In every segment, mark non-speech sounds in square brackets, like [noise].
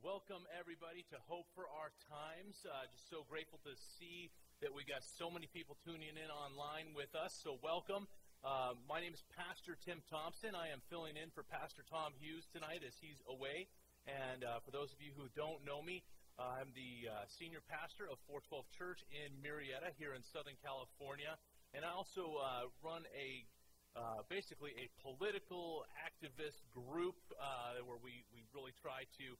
welcome everybody to Hope for Our Times. Uh, just so grateful to see that we got so many people tuning in online with us. So welcome. Uh, my name is Pastor Tim Thompson. I am filling in for Pastor Tom Hughes tonight as he's away. And uh, for those of you who don't know me, I'm the uh, senior pastor of 412 Church in Murrieta here in Southern California. And I also uh, run a uh, basically a political activist group uh, where we, we really try to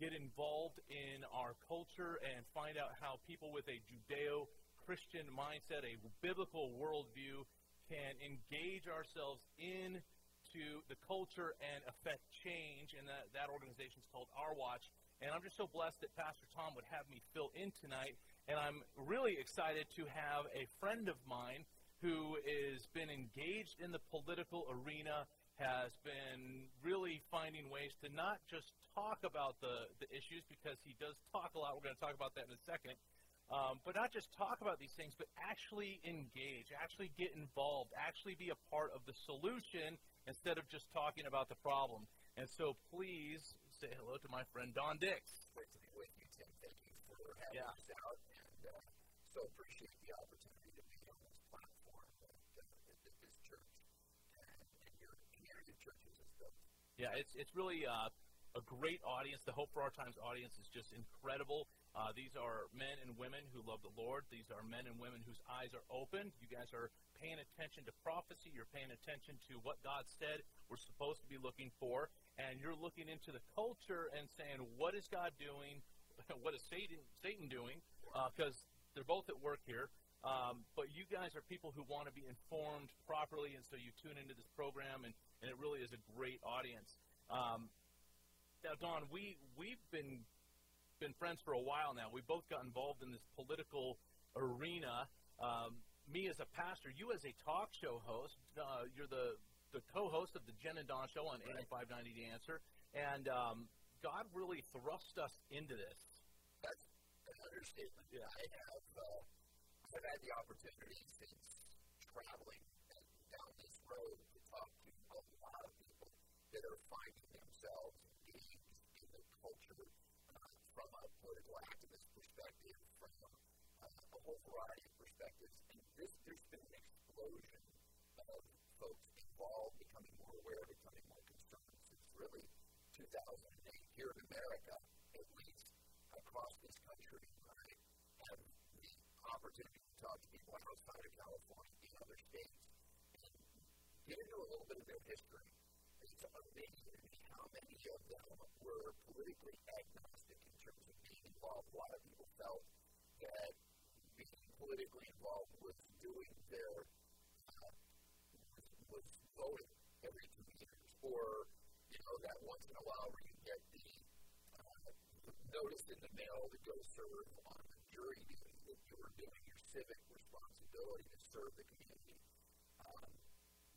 get involved in our culture and find out how people with a Judeo Christian mindset, a biblical worldview, can engage ourselves into the culture and affect change. And that, that organization is called Our Watch. And I'm just so blessed that Pastor Tom would have me fill in tonight. And I'm really excited to have a friend of mine who has been engaged in the political arena has been really finding ways to not just talk about the, the issues, because he does talk a lot. We're going to talk about that in a second. Um, but not just talk about these things, but actually engage, actually get involved, actually be a part of the solution instead of just talking about the problem. And so please say hello to my friend Don Dix. Great to be with you, Tim. Thank you for having yeah. us out, and uh, so appreciate the opportunity Yeah, it's it's really uh, a great audience. The Hope for Our Times audience is just incredible. Uh, these are men and women who love the Lord. These are men and women whose eyes are open. You guys are paying attention to prophecy. You're paying attention to what God said we're supposed to be looking for, and you're looking into the culture and saying, "What is God doing? [laughs] what is Satan Satan doing?" Because uh, they're both at work here. Um, but you guys are people who want to be informed properly, and so you tune into this program, and, and it really is a great audience. Um, now, Don, we we've been been friends for a while now. We both got involved in this political arena. Um, me as a pastor, you as a talk show host. Uh, you're the the co-host of the Jen and Don show on AM 590 The Answer, and um, God really thrust us into this. That's an understatement. Yeah. I have. Uh, I've had the opportunity since traveling down this road to talk to a lot of people that are finding themselves engaged in the culture uh, from a political activist perspective, from uh, a whole variety of perspectives. And this, there's been an explosion of folks involved, becoming more aware, becoming more concerned since really 2008 here in America, at least across this country. The opportunity talk to people outside of California in other states and get into a little bit of their history. It's amazing how many of them were politically agnostic in terms of being involved. A lot of people felt that being politically involved was doing their uh, was voting every two years, or you know that once in a while where you get the uh, notice in the mail to go serve on a jury that you were doing civic responsibility to serve the community. Um,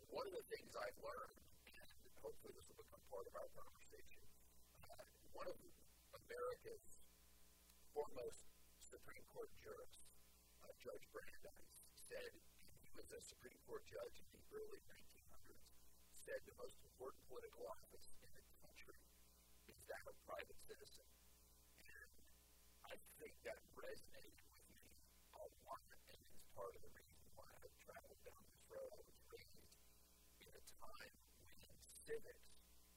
one of the things I've learned, and hopefully this will become part of our conversation, uh, one of America's foremost Supreme Court jurists, uh, Judge Brandeis, said he was a Supreme Court judge in the early 1900s, said the most important political office in the country is that of private citizen. And I think that resonated part of the reason why I've traveled down this road. I was raised in a time when civics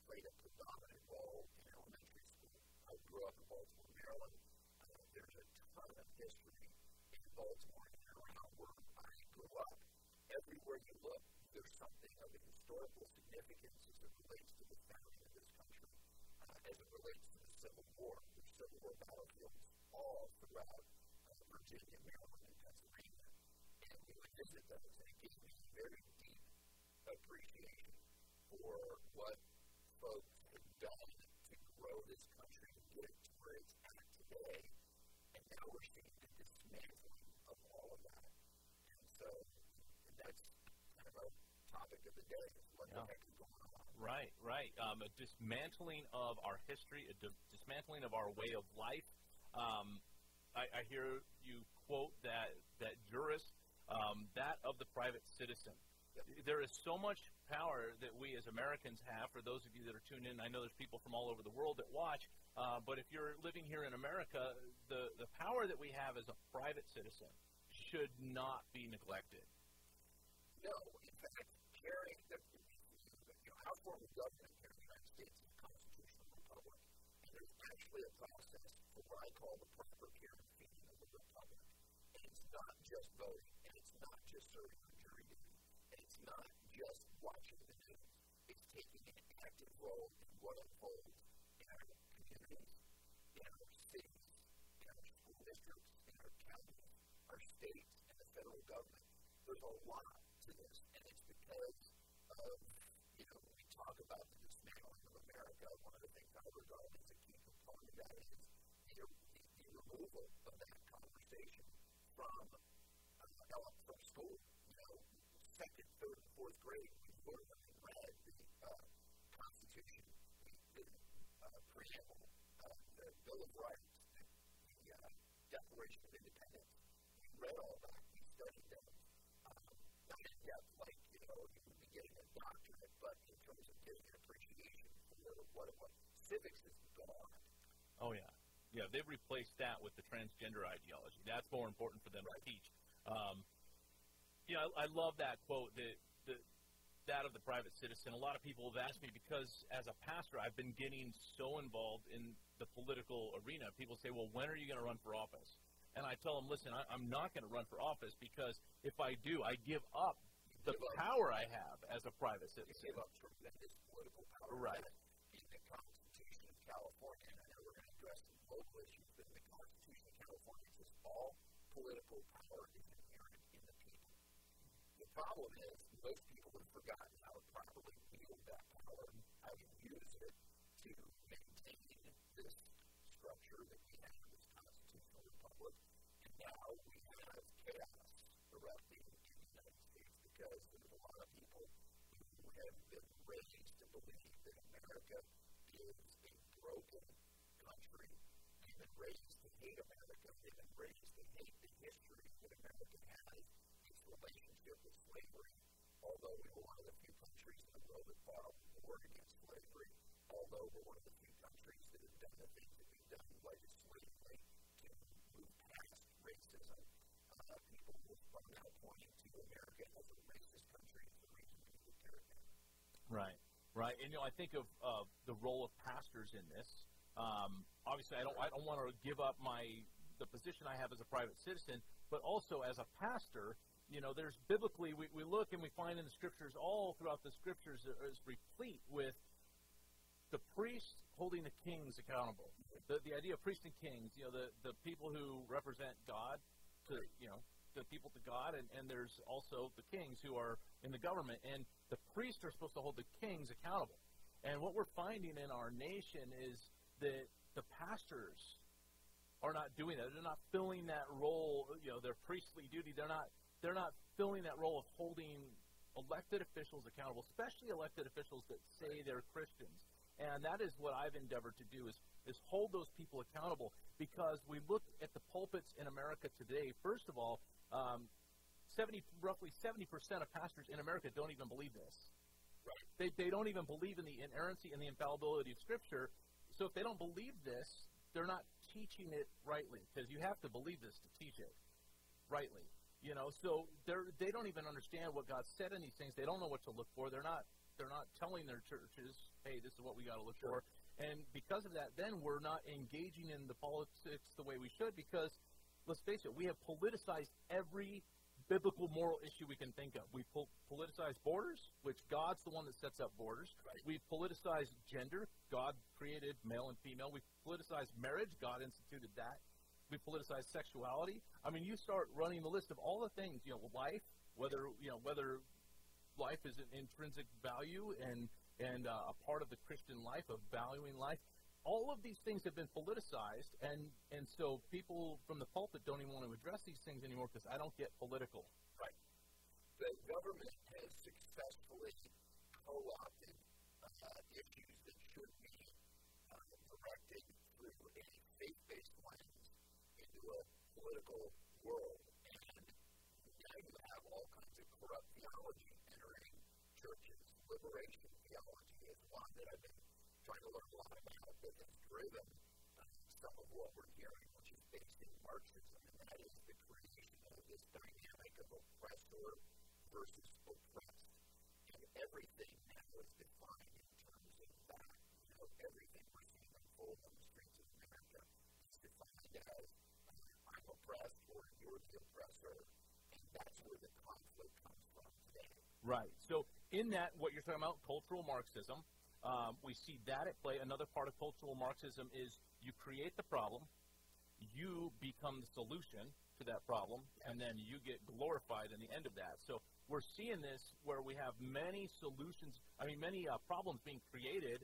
played a predominant role in elementary school. I grew up in Baltimore, Maryland. Uh, there's a ton of history in Baltimore and around where I grew up. Everywhere you look, there's something of a historical significance as it relates to the founding of this country, uh, as it relates to the Civil War. There's Civil War battlefields all throughout Virginia, Maryland, visit those, and it gives me very deep appreciation for what folks have done to grow this country and get it to where it's at today. And now we're seeing the dismantling of all of that. And so and that's kind of a topic of the day. What yeah. the heck is going on? Right, right. Um, a dismantling of our history, a di- dismantling of our way of life. Um, I, I hear you quote that that jurists um, that of the private citizen. There is so much power that we as Americans have. For those of you that are tuned in, I know there's people from all over the world that watch. Uh, but if you're living here in America, the, the power that we have as a private citizen should not be neglected. No, in fact, carrying the, you know, our form of government here in the United States is a constitutional republic. And there's actually a process for what I call the proper care and feeding of the republic. And not just voting, and it's not just serving on jury duty, and it's not just watching the news. It's taking an active role in what unfolds in our communities, in our cities, in our school districts, in our counties, our states, and the federal government. There's a lot to this, and it's because of, you know, we talk about the dismantling of America, one of the things I regard as a key component of that is the, the removal of that conversation from, uh, from school. You know, second, third, and fourth grade, we learn and read the uh, Constitution, the uh, preamble, uh, the Bill of Rights, the uh, Declaration of Independence. We read all that. We studied them. Um, not in depth like, you know, you would be getting a doctorate, but in terms of getting an appreciation for what it was. Civics is gone. Oh, yeah. Yeah, they've replaced that with the transgender ideology. That's more important for them right. to teach. Um, you know, I, I love that quote that, that that of the private citizen. A lot of people have asked me because as a pastor, I've been getting so involved in the political arena. People say, "Well, when are you going to run for office?" And I tell them, "Listen, I, I'm not going to run for office because if I do, I give up the power. I have as a private citizen." You give up tremendous political power. Right. In the Constitution of California, and I know we're going to address some local issues, but in the Constitution of California, says all political power is inherent in the people. The problem is most people have forgotten how to properly wield that power, how to use it to maintain this structure that we have, this constitutional republic. And now we have chaos erupting in the United States because there's a lot of people who have been raised to believe that America is a broken. Raised to hate America. Been raised to hate the history that America has, its relationship with slavery, although we were one of the few countries in the world that fought a war against slavery, although we're one of the few countries that have done the things that we've done legislatively to move past racism, uh, people from now pointing to America as a racist country is the reason people care about Right, right. And, you know, I think of uh, the role of pastors in this. Um, obviously, I don't, I don't want to give up my the position I have as a private citizen, but also as a pastor, you know, there's biblically, we, we look and we find in the scriptures, all throughout the scriptures, is replete with the priests holding the kings accountable. The, the idea of priests and kings, you know, the, the people who represent God to, you know, the people to God, and, and there's also the kings who are in the government. And the priests are supposed to hold the kings accountable. And what we're finding in our nation is that the pastors are not doing that. They're not filling that role, you know, their priestly duty. They're not they're not filling that role of holding elected officials accountable, especially elected officials that say they're Christians. And that is what I've endeavored to do is, is hold those people accountable because we look at the pulpits in America today. First of all, um, 70, roughly 70% of pastors in America don't even believe this. Right. They, they don't even believe in the inerrancy and the infallibility of Scripture. So if they don't believe this, they're not teaching it rightly because you have to believe this to teach it rightly. You know, so they're they don't even understand what God said in these things. They don't know what to look for. They're not they're not telling their churches, hey, this is what we got to look for. And because of that, then we're not engaging in the politics the way we should because let's face it, we have politicized every biblical moral issue we can think of. We po- politicized borders, which God's the one that sets up borders. Right. We've politicized gender. God created male and female. We've politicized marriage. God instituted that we politicize sexuality. I mean, you start running the list of all the things, you know, life, whether you know whether life is an intrinsic value and and uh, a part of the Christian life of valuing life. All of these things have been politicized, and and so people from the pulpit don't even want to address these things anymore because I don't get political. Right. The government has successfully co-opted uh, issues that should be uh, directed through a faith-based lens into a political world, and now you have all kinds of corrupt theology entering churches, liberation theology is one that I've been trying to learn a lot about has driven uh, some of what we're hearing, which is based in Marxism, and that is the creation of this dynamic of oppressor versus oppressed. And everything defined in terms of that. You know, everything we're seeing unfold on the streets of America is defined as uh, I'm oppressed or you're the oppressor, and that's where the conflict comes from today. Right. So in that, what you're talking about, cultural Marxism, um, we see that at play. Another part of cultural Marxism is you create the problem, you become the solution to that problem, and then you get glorified in the end of that. So we're seeing this where we have many solutions, I mean, many uh, problems being created,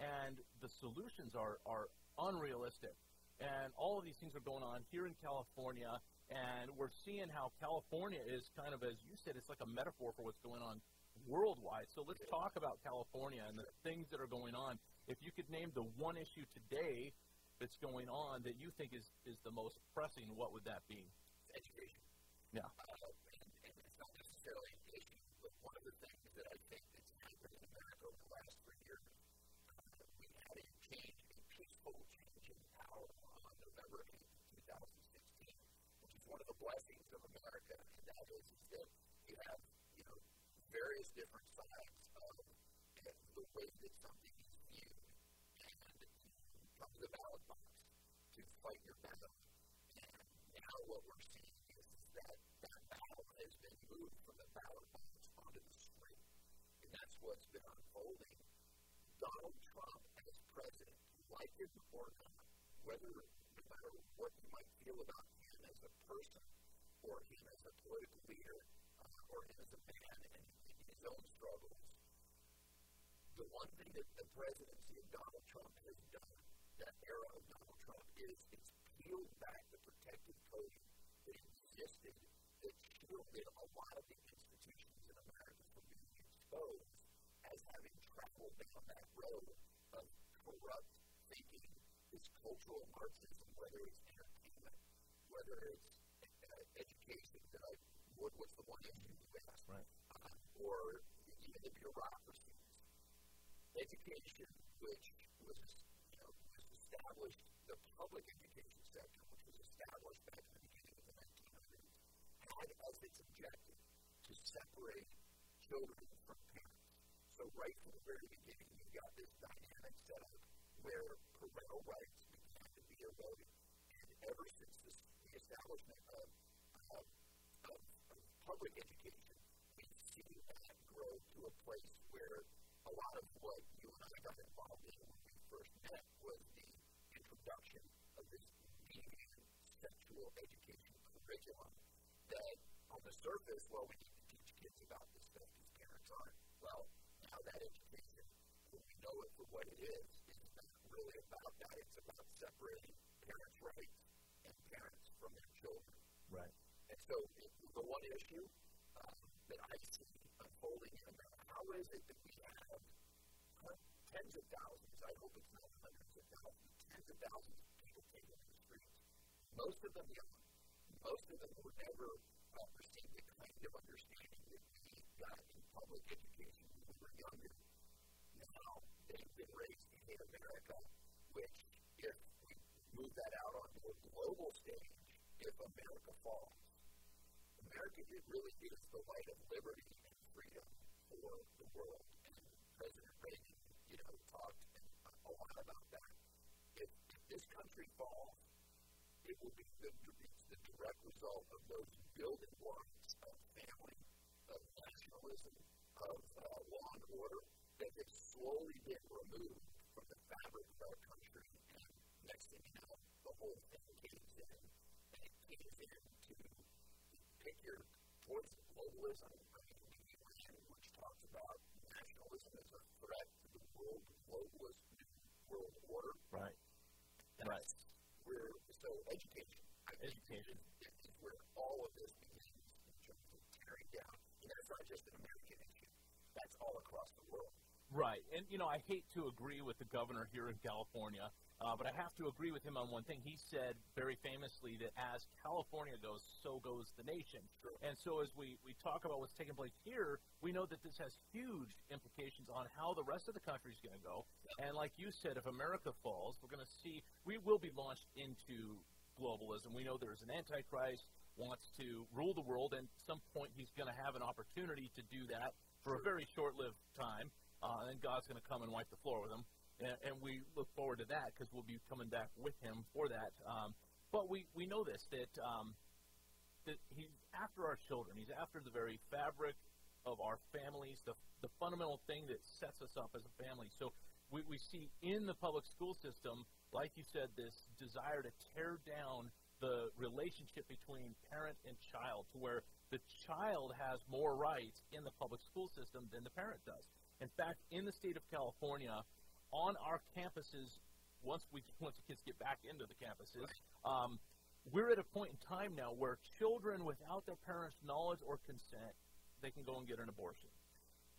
and the solutions are, are unrealistic. And all of these things are going on here in California, and we're seeing how California is kind of, as you said, it's like a metaphor for what's going on worldwide. So let's talk about California and the things that are going on. If you could name the one issue today that's going on that you think is, is the most pressing, what would that be? Education. Yeah. Uh, and, and it's not necessarily an issue, but one of the things that I think that's happened in America over the last three years, uh, we had a change, a peaceful change in power on November 8th, 2016, which is one of the blessings of America, and that is, is that you have, you know, various different sides of the way that something is viewed, and the ballot box to fight your battle. And now what we're seeing is that that battle has been moved from the ballot box onto the street. And that's what's been unfolding. Donald Trump as president, like it or not, whether no matter what you might feel about him as a person or him as a political leader or him as a man and his own struggles, the one thing that the presidency of Donald Trump has done, that era of Donald Trump, is it's peeled back the protective coating that existed that shielded a lot of the institutions in America from being exposed as having traveled down that road of corrupt thinking, this cultural Marxism, whether it's entertainment, whether it's uh, education, that I would, what's the one issue you asked, Right. uh, or even the bureaucracies. Education, which was, you know, was established, the public education sector, which was established back in the beginning of the 1900s, had as its objective to separate children from parents. So right from the very beginning, you've got this dynamic setup where parental rights began to be eroded. And ever since this, the establishment of, of public education, we've seen that grow to a place where a lot of what you and I got involved in when we first met was the introduction of this median sexual education curriculum that on the surface, well, we need to teach kids about this stuff because parents aren't. Well, now that education, when we know it for what it is, is not really about that. It's about separating parents' rights and parents from their children. Right. And so the one issue um, that I see unfolding in America, how is it that we have uh, tens of thousands, I hope it's not hundreds of thousands, tens of thousands of people taken the streets, most of them young, most of them were never uh, received the kind of understanding that we got in public education when we were younger. Now they've been raised in America, which if we move that out onto a global stage, if America falls, America it really is the light of liberty and freedom for the world. And President Reagan, you know, talked a lot about that. If, if this country falls, it will be the, the direct result of those building blocks of family, of nationalism, of uh, law and order that have slowly been removed from the fabric of our country. And next thing you know, the whole thing caves in, and it caves in to pick your towards globalism. I mean, which talks about nationalism as a threat to the world globalist world order. Right. That's Right. where so education. Education. is, where all of this begins in terms of tearing down. Know, it's not just an American issue. That's all across the world. Right. And, you know, I hate to agree with the governor here in California, uh, but I have to agree with him on one thing. He said very famously that as California goes, so goes the nation. Sure. And so as we, we talk about what's taking place here, we know that this has huge implications on how the rest of the country is going to go. And like you said, if America falls, we're going to see, we will be launched into globalism. We know there's an antichrist wants to rule the world, and at some point he's going to have an opportunity to do that for a very short-lived time uh, and God's going to come and wipe the floor with him. And, and we look forward to that because we'll be coming back with him for that. Um, but we, we know this that um, that he's after our children. He's after the very fabric of our families, the, the fundamental thing that sets us up as a family. So we, we see in the public school system, like you said, this desire to tear down the relationship between parent and child to where the child has more rights in the public school system than the parent does. In fact, in the state of California, on our campuses, once we [laughs] once the kids get back into the campuses, um, we're at a point in time now where children, without their parents' knowledge or consent, they can go and get an abortion.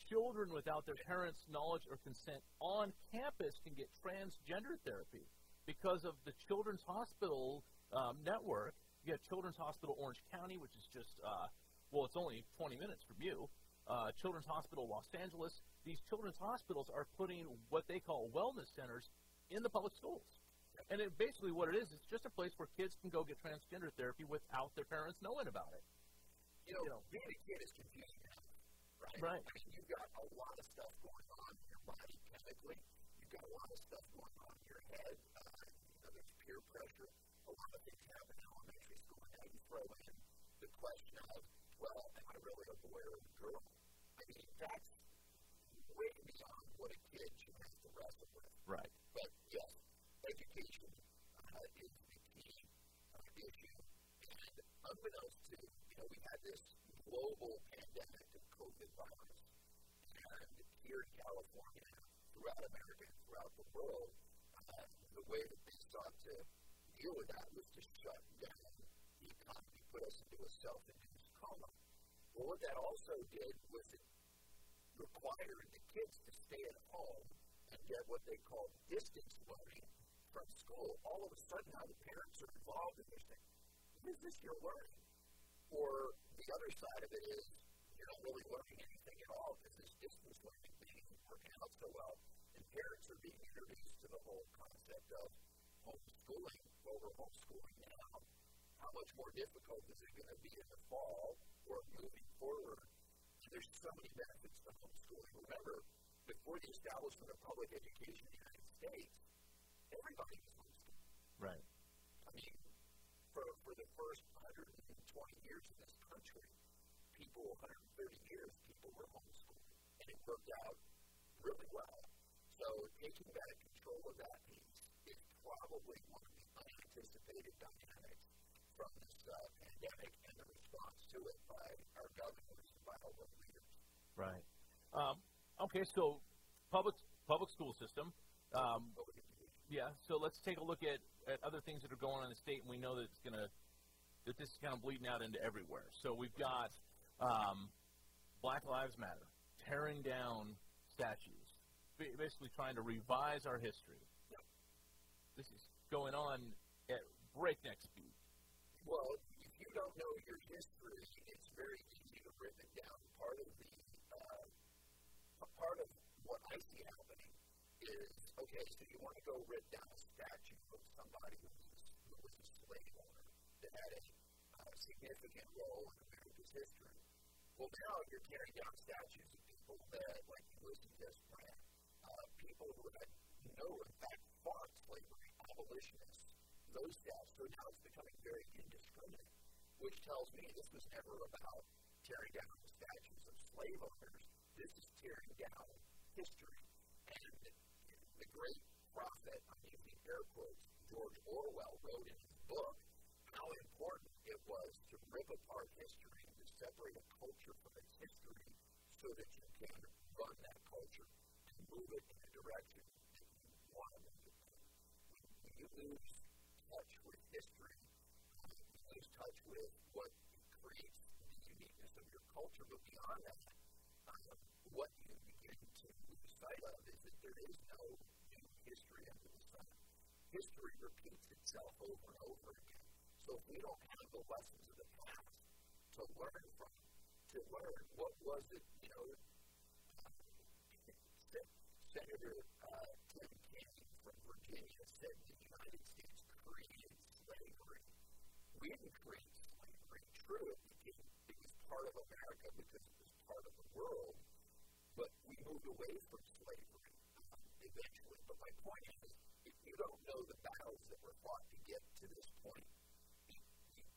Children without their parents' knowledge or consent on campus can get transgender therapy because of the Children's Hospital um, network. You have Children's Hospital Orange County, which is just, uh, well, it's only 20 minutes from you. Uh, Children's Hospital Los Angeles, these children's hospitals are putting what they call wellness centers in the public schools. And it, basically, what it is, it's just a place where kids can go get transgender therapy without their parents knowing about it. You know, you know being a kid is confusing, right? Right. I mean, you've got a lot of stuff going on in your body chemically. You've got a lot of stuff going on in your head. Uh, you know, there's peer pressure. A lot of things happen in elementary school. And now you throw in the question of, well, am I really a boy or a girl? I mean, that's way beyond what a kid should have to wrestle with. Right. But yes, education uh, is the key uh, issue. And unbeknownst to, you know, we had this global pandemic of COVID virus. And here in California, throughout America, throughout the world, uh, the way that they sought to deal with that was to shut down the economy, put us into a self-induced coma. Well, what that also did was it required the kids to stay at home and get what they call distance learning from school. All of a sudden, now the parents are involved in this thing. Is this your learning? Or the other side of it is you're not really learning anything at all because this distance learning thing isn't working out so well. And parents are being introduced to the whole concept of homeschooling. Well, we're homeschooling now. How much more difficult is it going to be in the fall or moving forward there's so many benefits to homeschooling. Remember, before the establishment of public education in the United States, everybody was homeschooling. Right. I mean, for, for the first 120 years in this country, people, 130 years, people were homeschooling. And it worked out really well. So taking back control of that piece is probably one of the unanticipated dynamics from this uh, pandemic and the response to it by our governors and by our leaders. Right. Um, okay, so public public school system. Um, yeah. So let's take a look at, at other things that are going on in the state, and we know that it's going to that this is kind of bleeding out into everywhere. So we've got um, Black Lives Matter tearing down statues, basically trying to revise our history. Yep. This is going on at breakneck speed. Well, don't know your history, it's very easy to rip it down. Part of the uh, part of what I see happening is okay. So you want to go rip down a statue of somebody who was, who was a slave owner that had a uh, significant role in America's history. Well, now you're tearing down statues of people that, like Ulysses S. Grant, uh, people who had no, in fought slavery, abolitionists those steps, so now it's becoming very indiscriminate, which tells me this was never about tearing down the statues of slave owners. This is tearing down history. And the great prophet, I'm using air quotes, George Orwell wrote in his book how important it was to rip apart history and to separate a culture from its history so that you can run that culture and move it in a direction that you want to move it. When you lose touch with history, lose touch with what creates the uniqueness of your culture. But beyond that, um, what you begin to lose sight of is that there is no new history under the sun. History repeats itself over and over again. So if we don't have the lessons of the past to learn from, to learn what was it, you know, Senator uh, Tim Kaine from Virginia said the United States created slavery. We didn't create slavery. True, it, became, it was part of America because it was part of the world, but we moved away from slavery eventually. But my point is, if you don't know the battles that were fought to get to this point, you,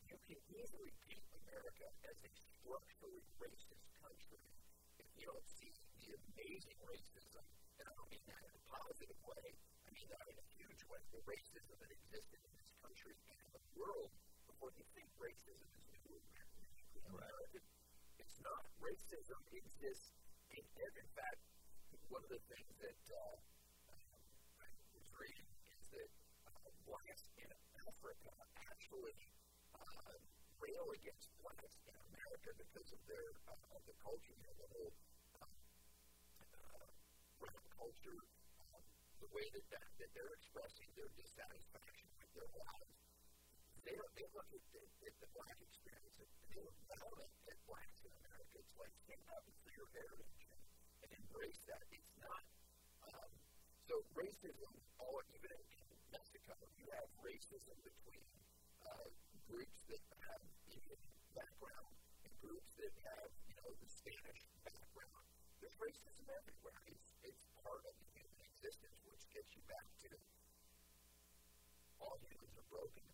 you can easily paint America as a structurally racist country if you don't see the amazing racism and I don't mean that in a positive way. I mean that in a huge way. The racism that existed in this country and in the world before you think racism is new in America. It's not. Racism exists in, in fact, one of the things that uh, I was reading is that uh, blacks in Africa actually uh, rail against blacks in America because of their uh, the culture, you know, the whole culture, um, the way that, that, that they're expressing their dissatisfaction with their lives, they, don't, they look at the, at the black experience and they look down at, at blacks in America. It's like stand up for your heritage and, and embrace that. It's not. Um, so racism, all even in, in Mexico, you have racism between uh, groups that have Indian background and groups that have, you know, the Spanish background. There's racism everywhere. It's, it's part of the human existence, which gets you back to all humans are broken.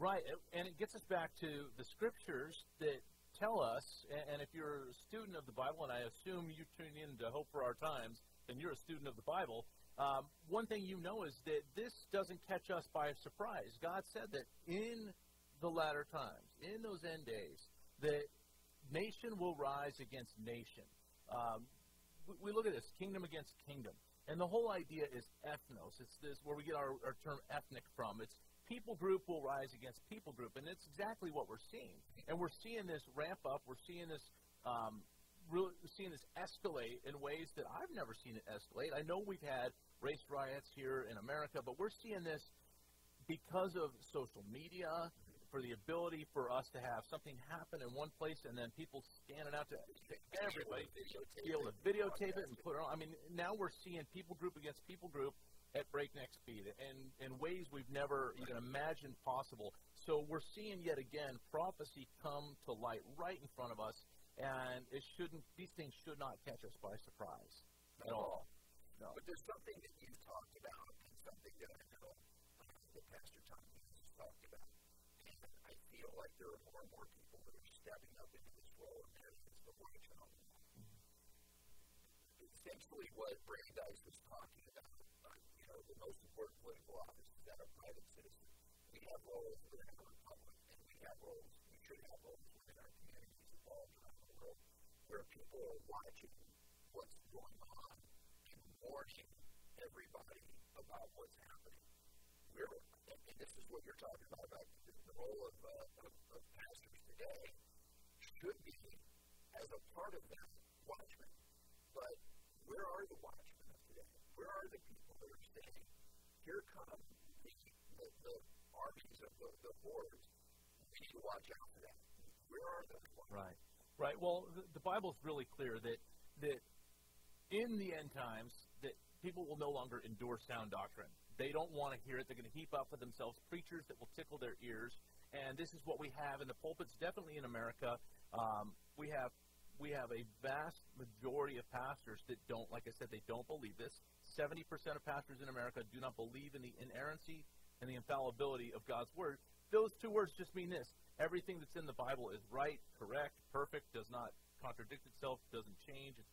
Right, and it gets us back to the scriptures that tell us, and if you're a student of the Bible, and I assume you tune in to Hope for Our Times, then you're a student of the Bible. Um, one thing you know is that this doesn't catch us by surprise. God said that in the latter times, in those end days, that nation will rise against nation. Um, we look at this kingdom against kingdom. And the whole idea is ethnos. It's this where we get our, our term ethnic from. It's people group will rise against people group, and it's exactly what we're seeing. And we're seeing this ramp up. We're seeing this, um, really seeing this escalate in ways that I've never seen it escalate. I know we've had race riots here in America, but we're seeing this because of social media, for the ability for us to have something happen in one place and then people scan it out to, to everybody, be able to videotape it and put it on. I mean, now we're seeing people group against people group at breakneck speed and in ways we've never even imagined possible. So we're seeing yet again prophecy come to light right in front of us, and it shouldn't; these things should not catch us by surprise at all. No. But there's something that you've talked about, and something that I know that Pastor Tom has talked about and I feel like there are more and more people that are stepping up into this role and there is the mm-hmm. Essentially, what Brandeis was talking about, uh, you know, the most important political office is that of private citizens. We have roles within our republic, and we have roles, we should have roles within our communities involved around the world, where people are watching what's going on and warning everybody about what's happening. We're, and, this is what you're talking about, about role of, uh, of, of pastors today should be, as a part of that, watchmen. But where are the watchmen? Where are the people that are saying, here come the, the, the armies of the, the hordes. We need to watch out for them. Where are they? Right. Right. Well, the, the Bible's really clear that that in the end times that people will no longer endure sound doctrine. They don't want to hear it. They're going to heap up for themselves preachers that will tickle their ears. And this is what we have in the pulpits, definitely in America. Um, we have we have a vast majority of pastors that don't, like I said, they don't believe this. 70% of pastors in America do not believe in the inerrancy and the infallibility of God's Word. Those two words just mean this. Everything that's in the Bible is right, correct, perfect, does not contradict itself, doesn't change. It's,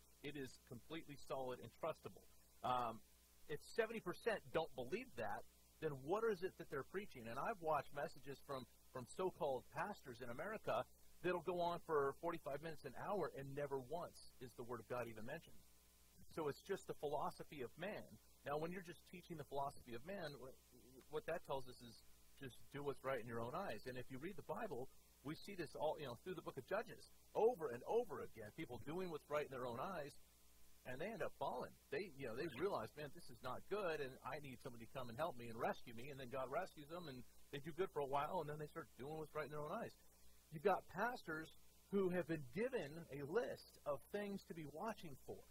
completely solid and trustable. Um, if 70% don't believe that, then what is it that they're preaching? And I've watched messages from, from so-called pastors in America that'll go on for 45 minutes, an hour, and never once is the Word of God even mentioned. So it's just the philosophy of man. Now, when you're just teaching the philosophy of man, what that tells us is just do what's right in your own eyes. And if you read the Bible, We see this all, you know, through the book of Judges, over and over again. People doing what's right in their own eyes, and they end up falling. They, you know, they realize, man, this is not good, and I need somebody to come and help me and rescue me. And then God rescues them, and they do good for a while, and then they start doing what's right in their own eyes. You've got pastors who have been given a list of things to be watching for.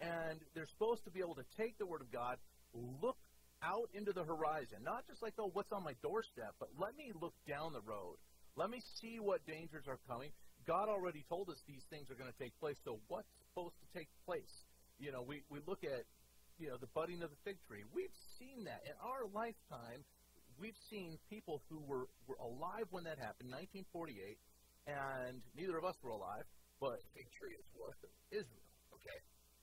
And they're supposed to be able to take the Word of God, look out into the horizon, not just like, oh, what's on my doorstep, but let me look down the road. Let me see what dangers are coming. God already told us these things are going to take place, so what's supposed to take place? You know, we, we look at, you know, the budding of the fig tree. We've seen that. In our lifetime, we've seen people who were, were alive when that happened, 1948, and neither of us were alive, but the fig tree is what? Israel. Okay.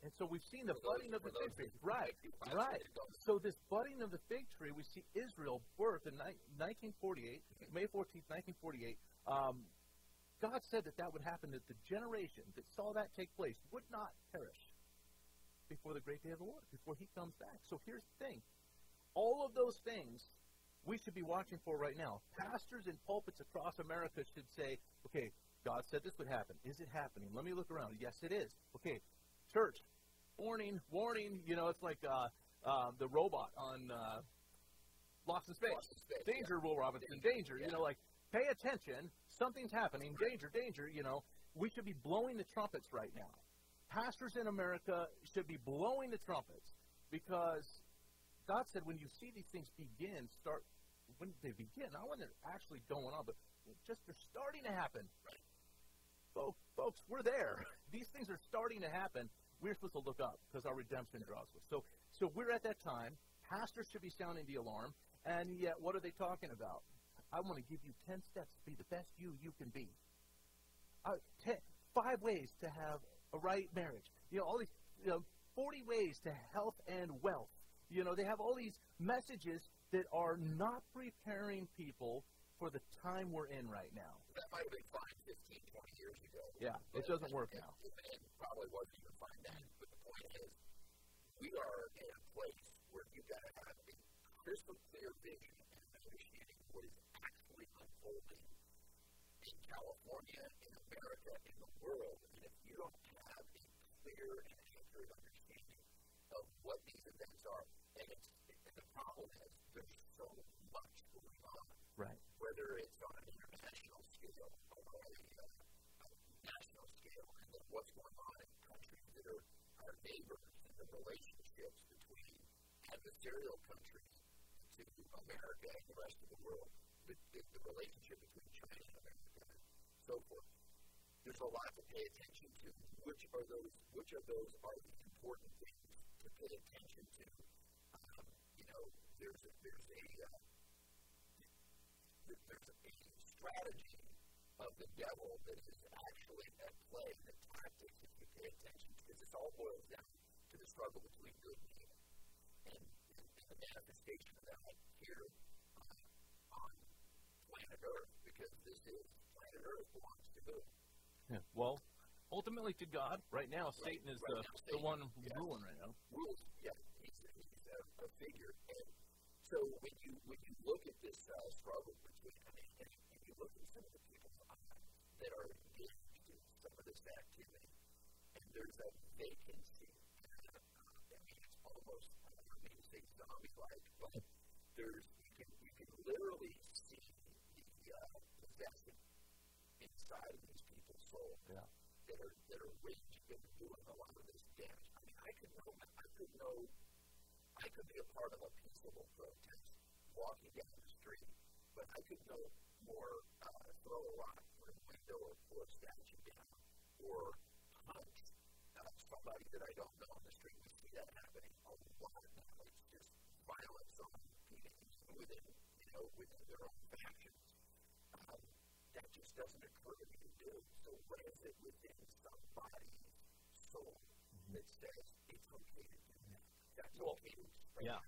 And so we've seen the budding of the fig tree. Right, right. So this budding of the fig tree, we see Israel birth in 1948, May 14th, 1948. Um, God said that that would happen, that the generation that saw that take place would not perish before the great day of the Lord, before he comes back. So here's the thing. All of those things we should be watching for right now. Pastors in pulpits across America should say, okay, God said this would happen. Is it happening? Let me look around. Yes, it is. Okay, church, warning, warning. You know, it's like uh, uh, the robot on uh, Lost in Space. Lost in Space, danger, yeah. Will Robinson. Danger, Danger. yeah. You know, like pay attention. Something's happening. Danger, danger. You know, we should be blowing the trumpets right now. Pastors in America should be blowing the trumpets because God said when you see these things begin, start when they begin, not when they're actually going on, but just they're starting to happen. Folks, folks, we're there. [laughs] These things are starting to happen. We're supposed to look up because our redemption draws us. So, so we're at that time. Pastors should be sounding the alarm. And yet, what are they talking about? I want to give you 10 steps to be the best you you can be. Uh, ten, five ways to have a right marriage. You know, all these, you know, 40 ways to health and wealth. You know, they have all these messages that are not preparing people for the time we're in right now. That might have been fine 15, 20 years ago. Yeah, it doesn't work now. And probably wasn't even fine then. But the point is, we are in a place where you've got to have a crystal clear vision and understanding what is actually unfolding in California, in America, in the world. And if you don't have a clear and accurate understanding of what these events are, and, it's, problem is there's so much going on Right. whether it's on an international scale or a, uh, a national scale, and then what's going on in countries that are our neighbors and the relationships between adversarial countries to America and the rest of the world, the, the, the relationship between China and America, and so forth. There's a lot to pay attention to. Which are those? Which of those are the important things to pay attention to? Know, there's a, there's a uh, there's a strategy of the devil that is actually at play, the tactics that you pay attention because this all boils down to the struggle between good and evil. And, and, the manifestation of that here uh, on planet Earth, because this is planet Earth belongs to who? Yeah. Well, ultimately to God. Right now, Right, Satan is right the, now, the Satan, one yes. ruling right now. rules. He's a, a figure. And so when you when you look at this uh, struggle between, I mean, and, and you look at some of the people uh, that are engaged in some of this activity, and there's a vacancy. Uh, I mean, it's almost I don't mean to say zombie-like, but there's you can you can literally see the uh, possession inside of these people's souls Yeah. that are that are raging and doing a lot of this damage. I mean, I could know, I could know, I could be a part of a peaceable protest, walking down the street, but I could no more uh, throw a rock through a window or pull a statue down or punch uh, somebody that I don't know on the street. We see that happening a lot now. It's just violence on people within, you know, within their own factions. Um, that just doesn't occur to me to do. So what is it within somebody's soul that says it's okay to do yeah.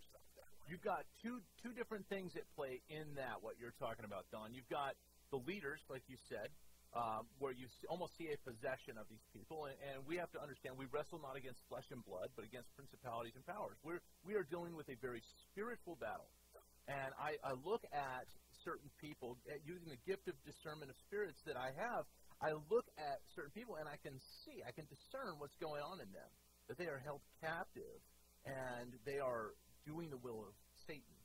You've got two two different things at play in that. What you're talking about, Don. You've got the leaders, like you said, um, where you almost see a possession of these people, and, and we have to understand we wrestle not against flesh and blood, but against principalities and powers. We're we are dealing with a very spiritual battle, and I, I look at certain people, at using the gift of discernment of spirits that I have, I look at certain people and I can see, I can discern what's going on in them. That they are held captive and they are doing the will of Satan.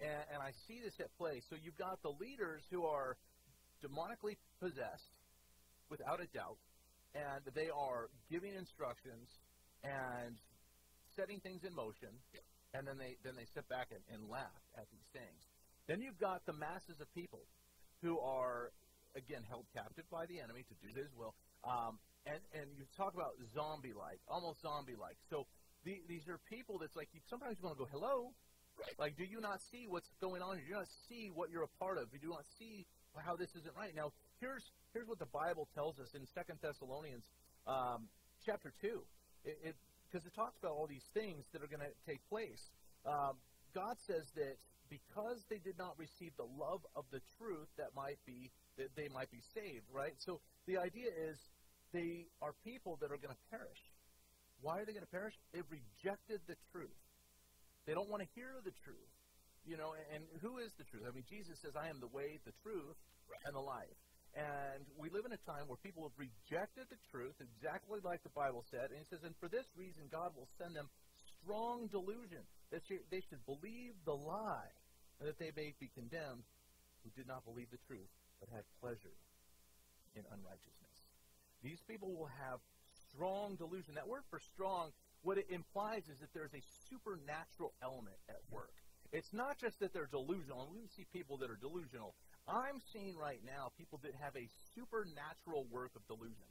And, and I see this at play. So you've got the leaders who are demonically possessed, without a doubt, and they are giving instructions and setting things in motion, and then they then they sit back and, and laugh at these things. Then you've got the masses of people who are again held captive by the enemy to do his will. Um, and and you talk about zombie like, almost zombie like. So the, these are people that's like you sometimes you want to go hello, Right. like do you not see what's going on? Do you not see what you're a part of? Do you not see how this isn't right? Now here's here's what the Bible tells us in Second Thessalonians um, chapter two. It because it, it, talks about all these things that are going to take place. Um, God says that because they did not receive the love of the truth, that might be that they might be saved, right? So the idea is they are people that are going to perish. Why are they going to perish? They've rejected the truth. They don't want to hear the truth. You know, and, and who is the truth? I mean, Jesus says, I am the way, the truth, and the life. And we live in a time where people have rejected the truth, exactly like the Bible said. And he says, and for this reason, God will send them strong delusion that they should believe the lie, and that they may be condemned who did not believe the truth, but had pleasure in unrighteousness. These people will have strong delusion. That word for strong, what it implies is that there's a supernatural element at work. It's not just that they're delusional. We see people that are delusional. I'm seeing right now people that have a supernatural work of delusion,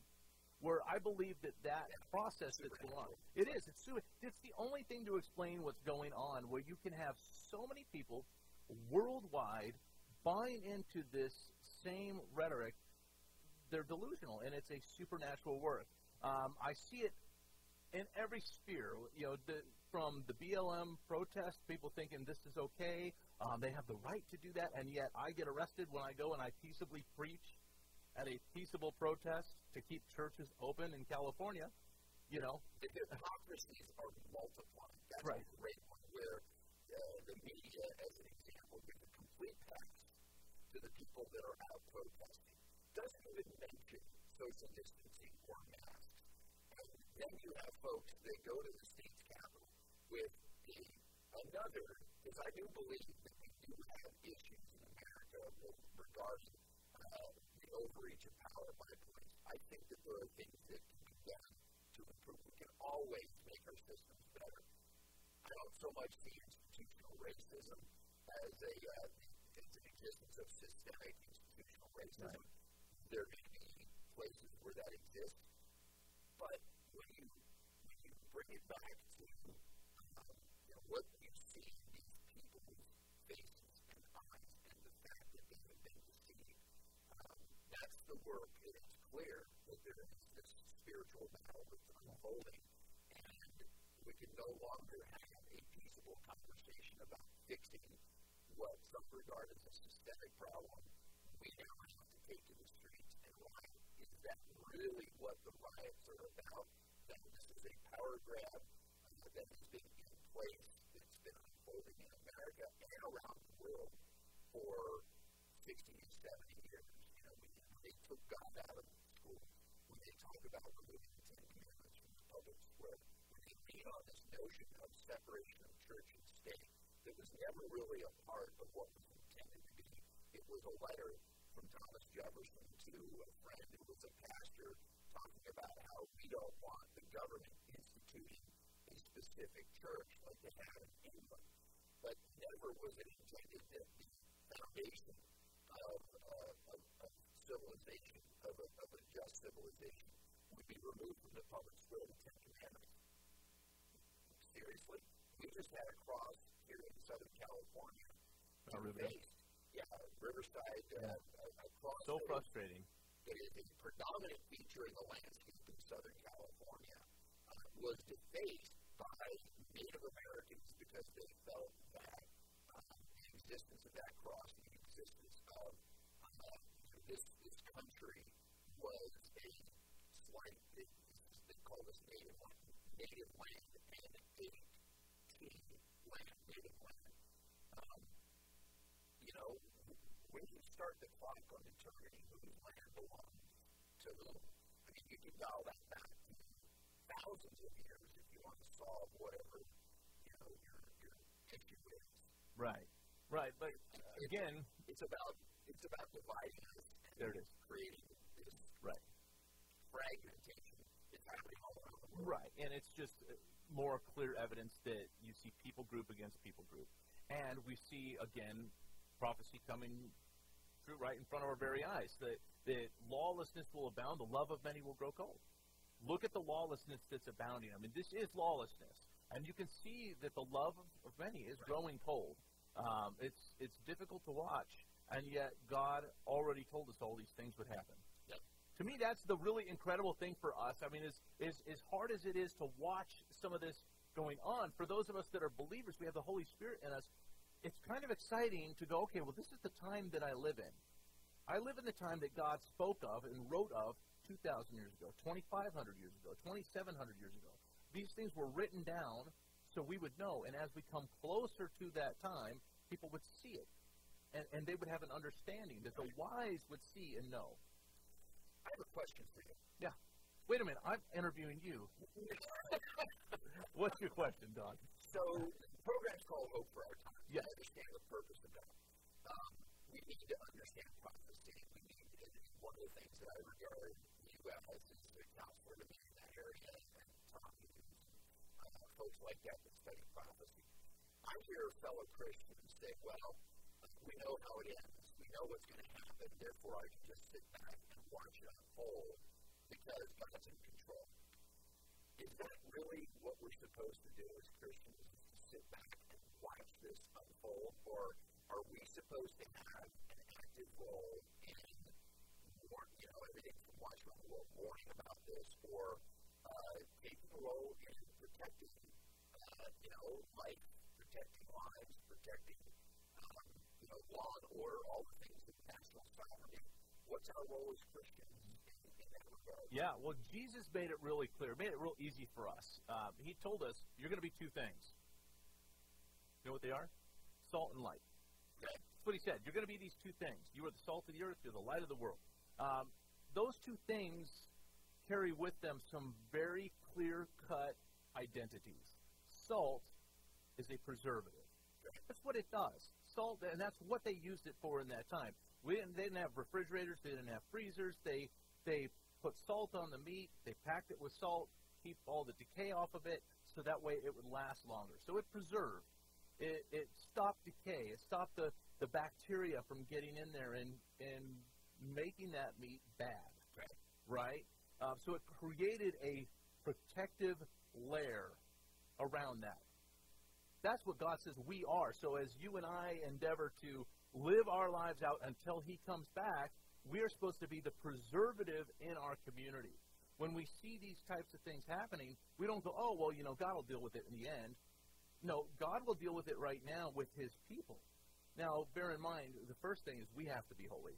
where I believe that that process that's going on, it is. It's it's the only thing to explain what's going on, where you can have so many people worldwide buying into this same rhetoric. They're delusional, and it's a supernatural work. Um, I see it in every sphere. You know, the, from the BLM protest, people thinking this is okay, um, they have the right to do that, and yet I get arrested when I go and I peaceably preach at a peaceable protest to keep churches open in California. You know, the hypocrisies are multiplying. That's right. a great one where uh, the media, as an example, gives a complete pass to the people that are out protesting. Doesn't even mention social distancing or masks. Then you have folks that go to the state's capital with the, another, because I do believe that we do have issues in America with regarding uh, the overreach of power by police. I think that there are things that can be done to improve. We can always make our systems better. I don't so much see institutional racism as a uh, as an existence of systemic institutional racism. Right. There may be places where that exists, but when you when you bring it back to um, you know, what you see in these people's faces and eyes and the fact that they have been deceived, um, that's the work. It is clear that there is this spiritual battle that's unfolding, and we can no longer have a peaceable conversation about fixing what some regard as a systemic problem. We now have to take to the streets and riot. Is that really what the riots are about? That this is a power grab that has been in place, that's been unfolding in America and around the world for 60 to 70 years. You know, we, they took God out of the schools when they talk about removing the Ten Commandments from the public square, when they lean on this notion of separation of church and state that was never really a part of what was intended to be. It was a letter from Thomas Jefferson to a friend who was a pastor talking about how we don't want the government instituting a specific church like they have in England. But never was it intended that the foundation of, uh, of, of civilization, of a, of a just civilization, would be removed from the public square of the Ten Commandments. Seriously? We just had a cross here in Southern California. Oh, Riverside. Yeah, Riverside. Uh, yeah. across so frustrating. It is a predominant feature in the landscape in Southern California. Uh, was defaced by Native Americans because they felt that uh, the existence of that cross, the existence of uh, this this country was a slight. They, they call this native native land, and didn't land, native land. Um, you know, when you start the clock on determining whose land belongs to whom, I mean, you can dial that back to thousands of years if you want to solve whatever, you know, your, your issue is. Right. Right. But Uh, again, it's about it's about dividing us and There it is. creating this right. fragmentation. It's happening all around the world. Right, and it's just uh, more clear evidence that you see people group against people group, and we see again prophecy coming true right in front of our very eyes that that lawlessness will abound, the love of many will grow cold. Look at the lawlessness that's abounding. I mean, this is lawlessness, and you can see that the love of, many is growing cold. Um, it's it's difficult to watch, and yet God already told us all these things would happen Yep. to me, that's the really incredible thing for us. I mean, as, as, as hard as it is to watch some of this going on, for those of us that are believers, we have the Holy Spirit in us. It's kind of exciting to go, okay, well, this is the time that I live in. I live in the time that God spoke of and wrote of 2,000 years ago, 2,500 years ago, 2,700 years ago. These things were written down so we would know. And as we come closer to that time, people would see it. And, and they would have an understanding that the wise would see and know. I have a question for you. Yeah. Wait a minute. I'm interviewing you. [laughs] What's your question, Don? So program's called Hope for Our Time. Yes. I understand the purpose of that. Um, we need to understand prophecy. We need and one of the things that I regard you as is the counselor to me in that area and Tommy and uh, folks like that that study prophecy. I hear a fellow Christians say, well, we know how it ends. We know what's going to happen. Therefore, I can just sit back and watch it unfold because God's in control. Is that really what we're supposed to do as Christians? Sit back and watch this unfold, or are we supposed to have an active role in, warn, you know, everything from watching the world, warning about this, or uh, taking a role in protecting, uh, you know, life, protecting lives, protecting, um, you know, law and order, all the things of national sovereignty? What's our role as Christians that? Yeah, well, Jesus made it really clear, made it real easy for us. Um, he told us, you're going to be two things. Know what they are? Salt and light. Okay. That's what he said. You're going to be these two things. You are the salt of the earth, you're the light of the world. Um, those two things carry with them some very clear cut identities. Salt is a preservative. That's what it does. Salt, and that's what they used it for in that time. We didn't, they didn't have refrigerators. They didn't have freezers. They they put salt on the meat. They packed it with salt, keep all the decay off of it, so that way it would last longer. So it preserved. It, it stopped decay. It stopped the, the bacteria from getting in there and and making that meat bad. Okay. Right. Um, so it created a protective layer around that. That's what God says we are. So as you and I endeavor to live our lives out until He comes back, we are supposed to be the preservative in our community. When we see these types of things happening, we don't go, oh, well, you know, God will deal with it in the end. No, God will deal with it right now with His people. Now, bear in mind, the first thing is we have to be holy.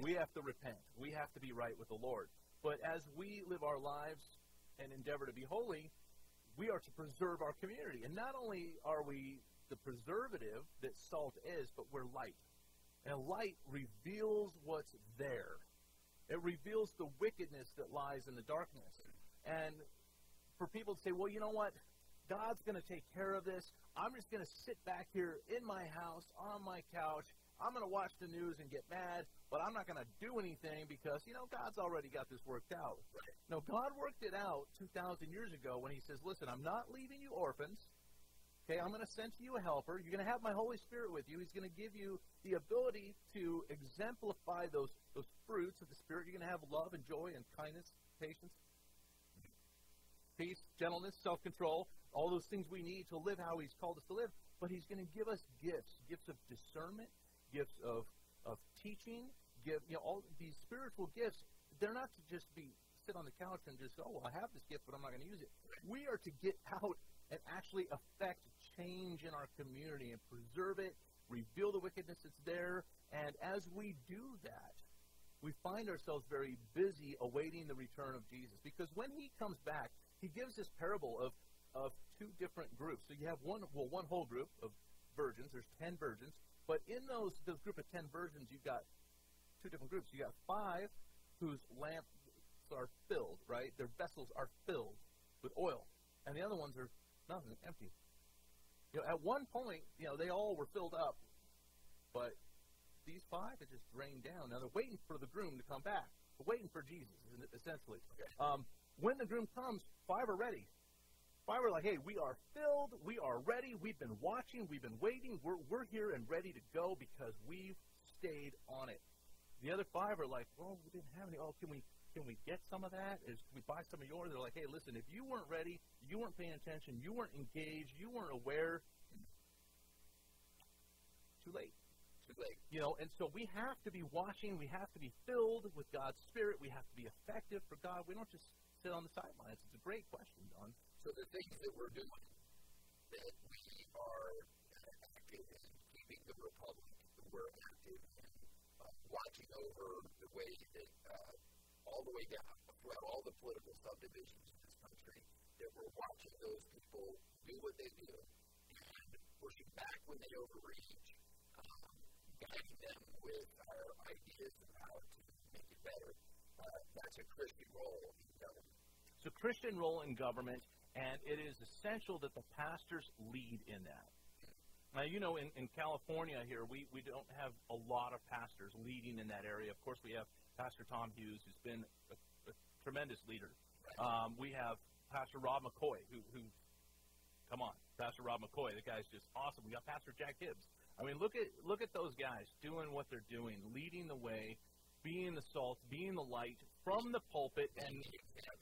We have to repent. We have to be right with the Lord. But as we live our lives and endeavor to be holy, we are to preserve our community. And not only are we the preservative that salt is, but we're light. And light reveals what's there. It reveals the wickedness that lies in the darkness. And for people to say, well, you know what? God's going to take care of this. I'm just going to sit back here in my house on my couch. I'm going to watch the news and get mad, but I'm not going to do anything because, you know, God's already got this worked out. No, God worked it out 2,000 years ago when He says, listen, I'm not leaving you orphans. Okay, I'm going to send to you a helper. You're going to have my Holy Spirit with you. He's going to give you the ability to exemplify those, those fruits of the Spirit. You're going to have love and joy and kindness, patience, peace, gentleness, self control, all those things we need to live how He's called us to live. But He's going to give us gifts gifts of discernment, gifts of, of teaching, give, you know, all these spiritual gifts. They're not to just be sit on the couch and just, oh, well, I have this gift, but I'm not going to use it. We are to get [laughs] out and actually affect change in our community and preserve it, reveal the wickedness that's there. And as we do that, we find ourselves very busy awaiting the return of Jesus. Because when he comes back, he gives this parable of, of two different groups. So you have one, well, one whole group of virgins. There's ten virgins. But in those those group of ten virgins, you've got two different groups. You got five whose lamps are filled, right? Their vessels are filled with oil, and the other ones are nothing, empty. You know, at one point, you know, they all were filled up, but these five had just drained down. Now they're waiting for the groom to come back. They're waiting for Jesus, essentially. Um, when the groom comes, five are ready. Five were like, hey, we are filled, we are ready, we've been watching, we've been waiting, we're, we're here and ready to go because we've stayed on it. The other five are like, well, we didn't have any. Oh, can we can we get some of that? Is can we buy some of yours? They're like, hey, listen, if you weren't ready, you weren't paying attention, you weren't engaged, you weren't aware, too late. Too late. You know, and so we have to be watching, we have to be filled with God's Spirit, we have to be effective for God. We don't just sit on the sidelines. It's a great question, Don. So the things that we're doing, that we are active in keeping the republic, we're active in uh, watching over the way that uh, all the way down throughout all the political subdivisions in this country, that we're watching those people do what they do and pushing back when they overreach, guiding them with our ideas of how to make it better. Uh, that's a Christian role in government. A Christian role in government, and it is essential that the pastors lead in that. Now, you know, in, in California here, we, we don't have a lot of pastors leading in that area. Of course, we have Pastor Tom Hughes, who's been a, a tremendous leader. Um, we have Pastor Rob McCoy, who, who, come on, Pastor Rob McCoy, the guy's just awesome. We got Pastor Jack Hibbs. I mean, look at look at those guys doing what they're doing, leading the way, being the salt, being the light from the pulpit, and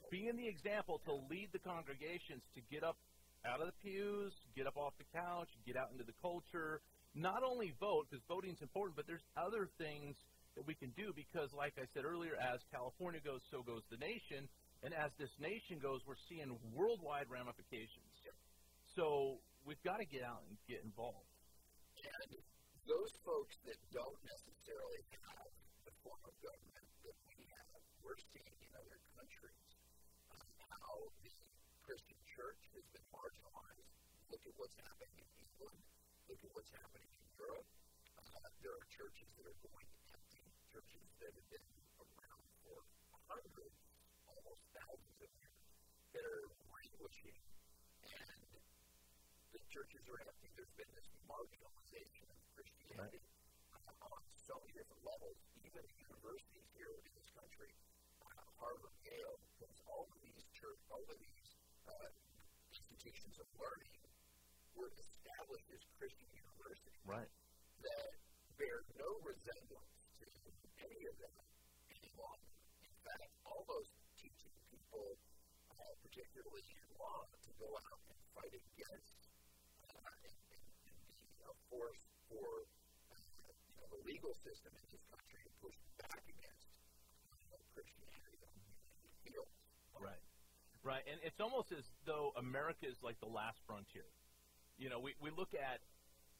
being the example to lead the congregations to get up out of the pews, get up off the couch, get out into the culture. Not only vote, because voting is important, but there's other things that we can do because, like I said earlier, as California goes, so goes the nation. And as this nation goes, we're seeing worldwide ramifications. So we've got to get out and get involved. And those folks that don't necessarily have the form of government that we have, we're seeing in other countries um, how the Christian church has been marginalized. Look at what's happening in England. Look at what's happening in Europe. Uh, there are churches that are going empty, churches that have been around for hundreds, almost thousands of years, that are languishing. And the churches are empty. There's been this marginalization of Christianity right. on so many different levels. Even universities here in this country, uh, Harvard, Yale, because all of these church, all of these uh, institutions of learning were established as Christian universities. Right. That bear no resemblance to any of them any longer. In fact, almost teaching people, uh, particularly in law, to go out and fight against force for uh, the legal system in this country to push back against uh, Christianity. Right. Right. And it's almost as though America is like the last frontier. You know, we, we look at,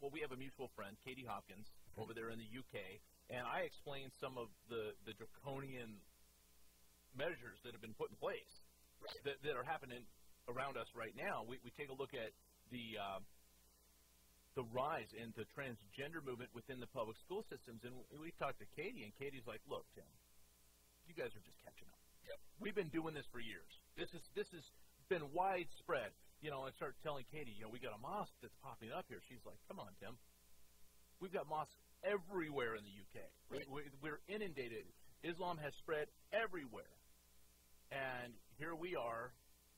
well, we have a mutual friend, Katie Hopkins, mm-hmm. over there in the UK, and I explained some of the, the draconian measures that have been put in place right. that, that are happening around us right now. We, we take a look at the uh, the rise in the transgender movement within the public school systems. And we talked to Katie, and Katie's like, "Look, Tim, you guys are just catching up. Yep. We've been doing this for years. This is this has been widespread. You know, I start telling Katie, you know, we got a mosque that's popping up here. She's like, "Come on, Tim. We've got mosques everywhere in the UK. Right. We, we're inundated. Islam has spread everywhere, and here we are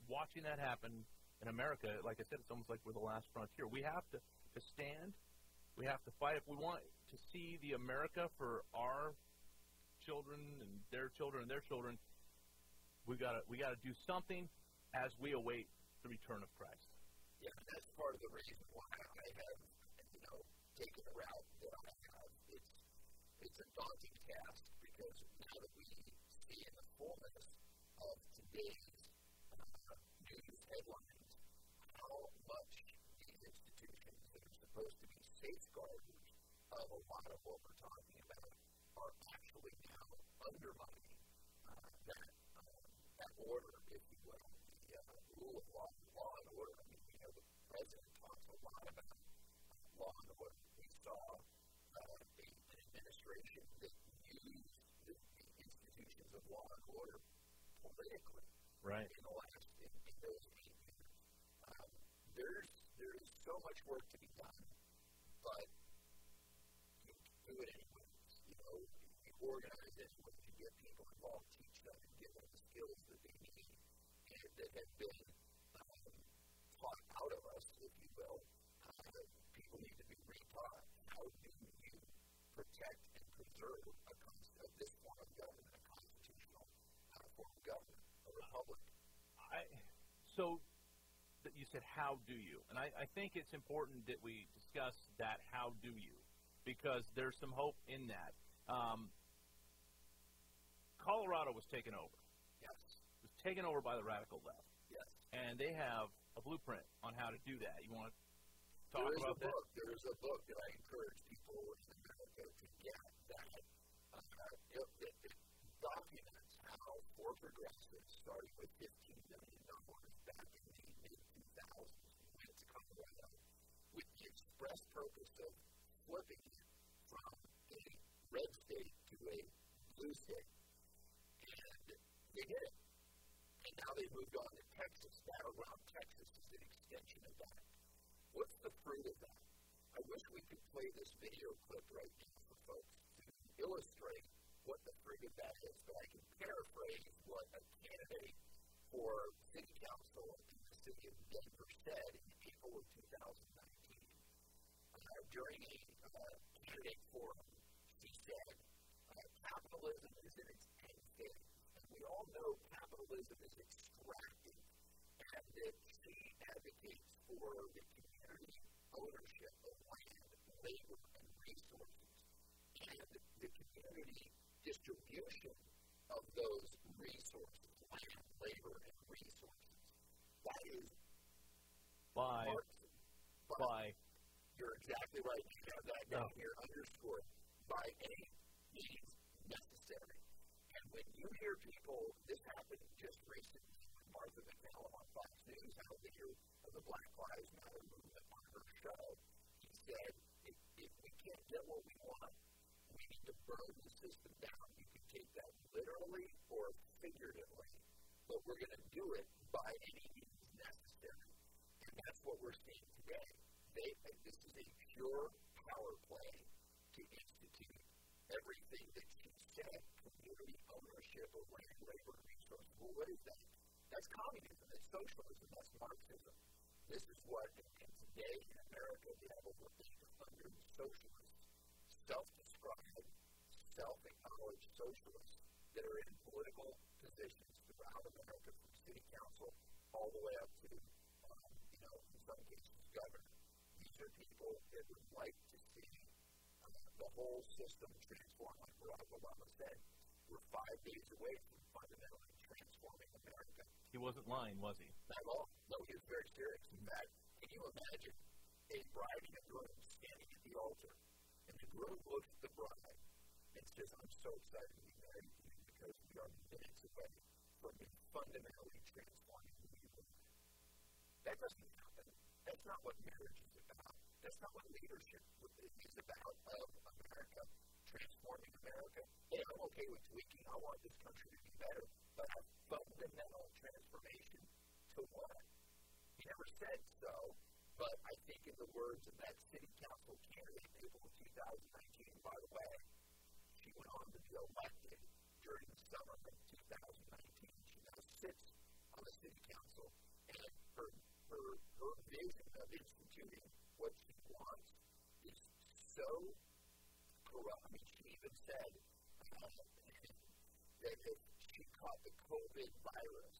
watching that happen in America. Like I said, it's almost like we're the last frontier. We have to to stand. We have to fight if we want to see the America for our children and their children and their children. We got to we got to do something as we await the return of Christ. Yeah, that's part of the reason why I have you know taken the route that I have. It's it's a daunting task because now that we see in the fullness of today's uh, news headlines how much these institutions that are supposed to be safeguarders of a lot of what we're talking about are actually now undermining uh, that order, if you will, the uh, rule of law, law and order. I mean, you know, the president talks a lot about law and order. We saw uh, an administration that used the, institutions of law and order politically right. in the last in, in those eight years. Um, there's there is so much work to be done, but you can do it anyway, You know, you organize it you get people involved skills that they need and that have been um, taught out of us, if you will. Uh, people need to be retaught. How do you protect and preserve a, a, this form of government, a constitutional uh, form of government, a republic? I, so you said, how do you? And I, I think it's important that we discuss that how do you, because there's some hope in that. Um, Colorado was taken over. Yes. It was taken over by the radical left. Yes. And they have a blueprint on how to do that. You want to talk there about a that? Book. There is a book that I encourage people in America to get that uh, it, it, it documents how four progressives, starting with $15 million back in the mid 2000s, went to Colorado with the express purpose of flipping it from a red state to a blue state. And they did it. Now they've moved on to Texas. Battleground Texas is an extension of that. What's the fruit of that? I wish we could play this video clip right now for folks to illustrate what the fruit of that is, but I can paraphrase what a candidate for city council in the city of Denver said in April of 2019. Uh, during a uh, candidate forum, she said, uh, capitalism is in its end phase. And we all know capitalism is extractive, and that she advocates for the community ownership of land, labor, and resources, and the community distribution of those resources, land, labor, and resources. That is by. But by, you're exactly right. You have that down here underscored by any means necessary. When you hear people, this happened just recently with Martha MacCallum on Fox News, the leader of the Black Lives Matter movement on her show, she said, if, if we can't get what we want, we need to burn the system down. You can take that literally or figuratively, but we're going to do it by any means necessary. And that's what we're seeing today. They, this is a pure power play to institute everything that she said community ownership of land, labor, resources. Well, what is that? That's communism, that's socialism, that's Marxism. This is what, and today in America, we have over 800 socialists, self described, self acknowledged socialists that are in political positions throughout America, from city council all the way up to, um, you know, in some cases, governor. These are people that would like to the whole system transformed, like Barack Obama said. We're five days away from fundamentally transforming America. he wasn't lying, was he? Not at all. No, he was very serious. In fact, can you imagine a bride and a groom standing at the altar, and the groom looks at the bride and says, I'm so excited to be married to you because we are minutes away from being fundamentally transforming you are. That doesn't happen. That's not what marriage is about. That's not what leadership is about of America, transforming America. Hey, I'm okay with tweaking. I want this country to be better. But a fundamental transformation to what? He never said so, but I think in the words of that city council candidate in April 2019, by the way, she went on to be elected during the summer of 2019. She now sits on the city council, and her, her, her vision of instituting what she wants is so corrupt. I mean, she even said uh, that if she caught the COVID virus,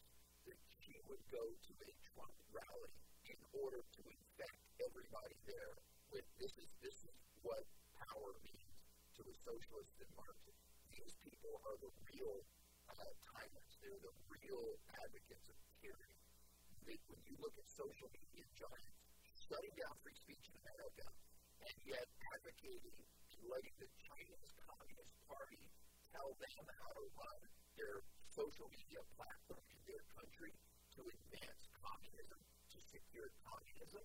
that she would go to a Trump rally in order to infect everybody there with this is this is what power means to a socialist and Marxist. These people are the real uh, tyrants. They're the real advocates of tyranny. They, when you look at social media giants shutting down free speech in America, and yet advocating and letting the Chinese Communist Party tell them how to run their social media platform in their country to advance communism, to secure communism.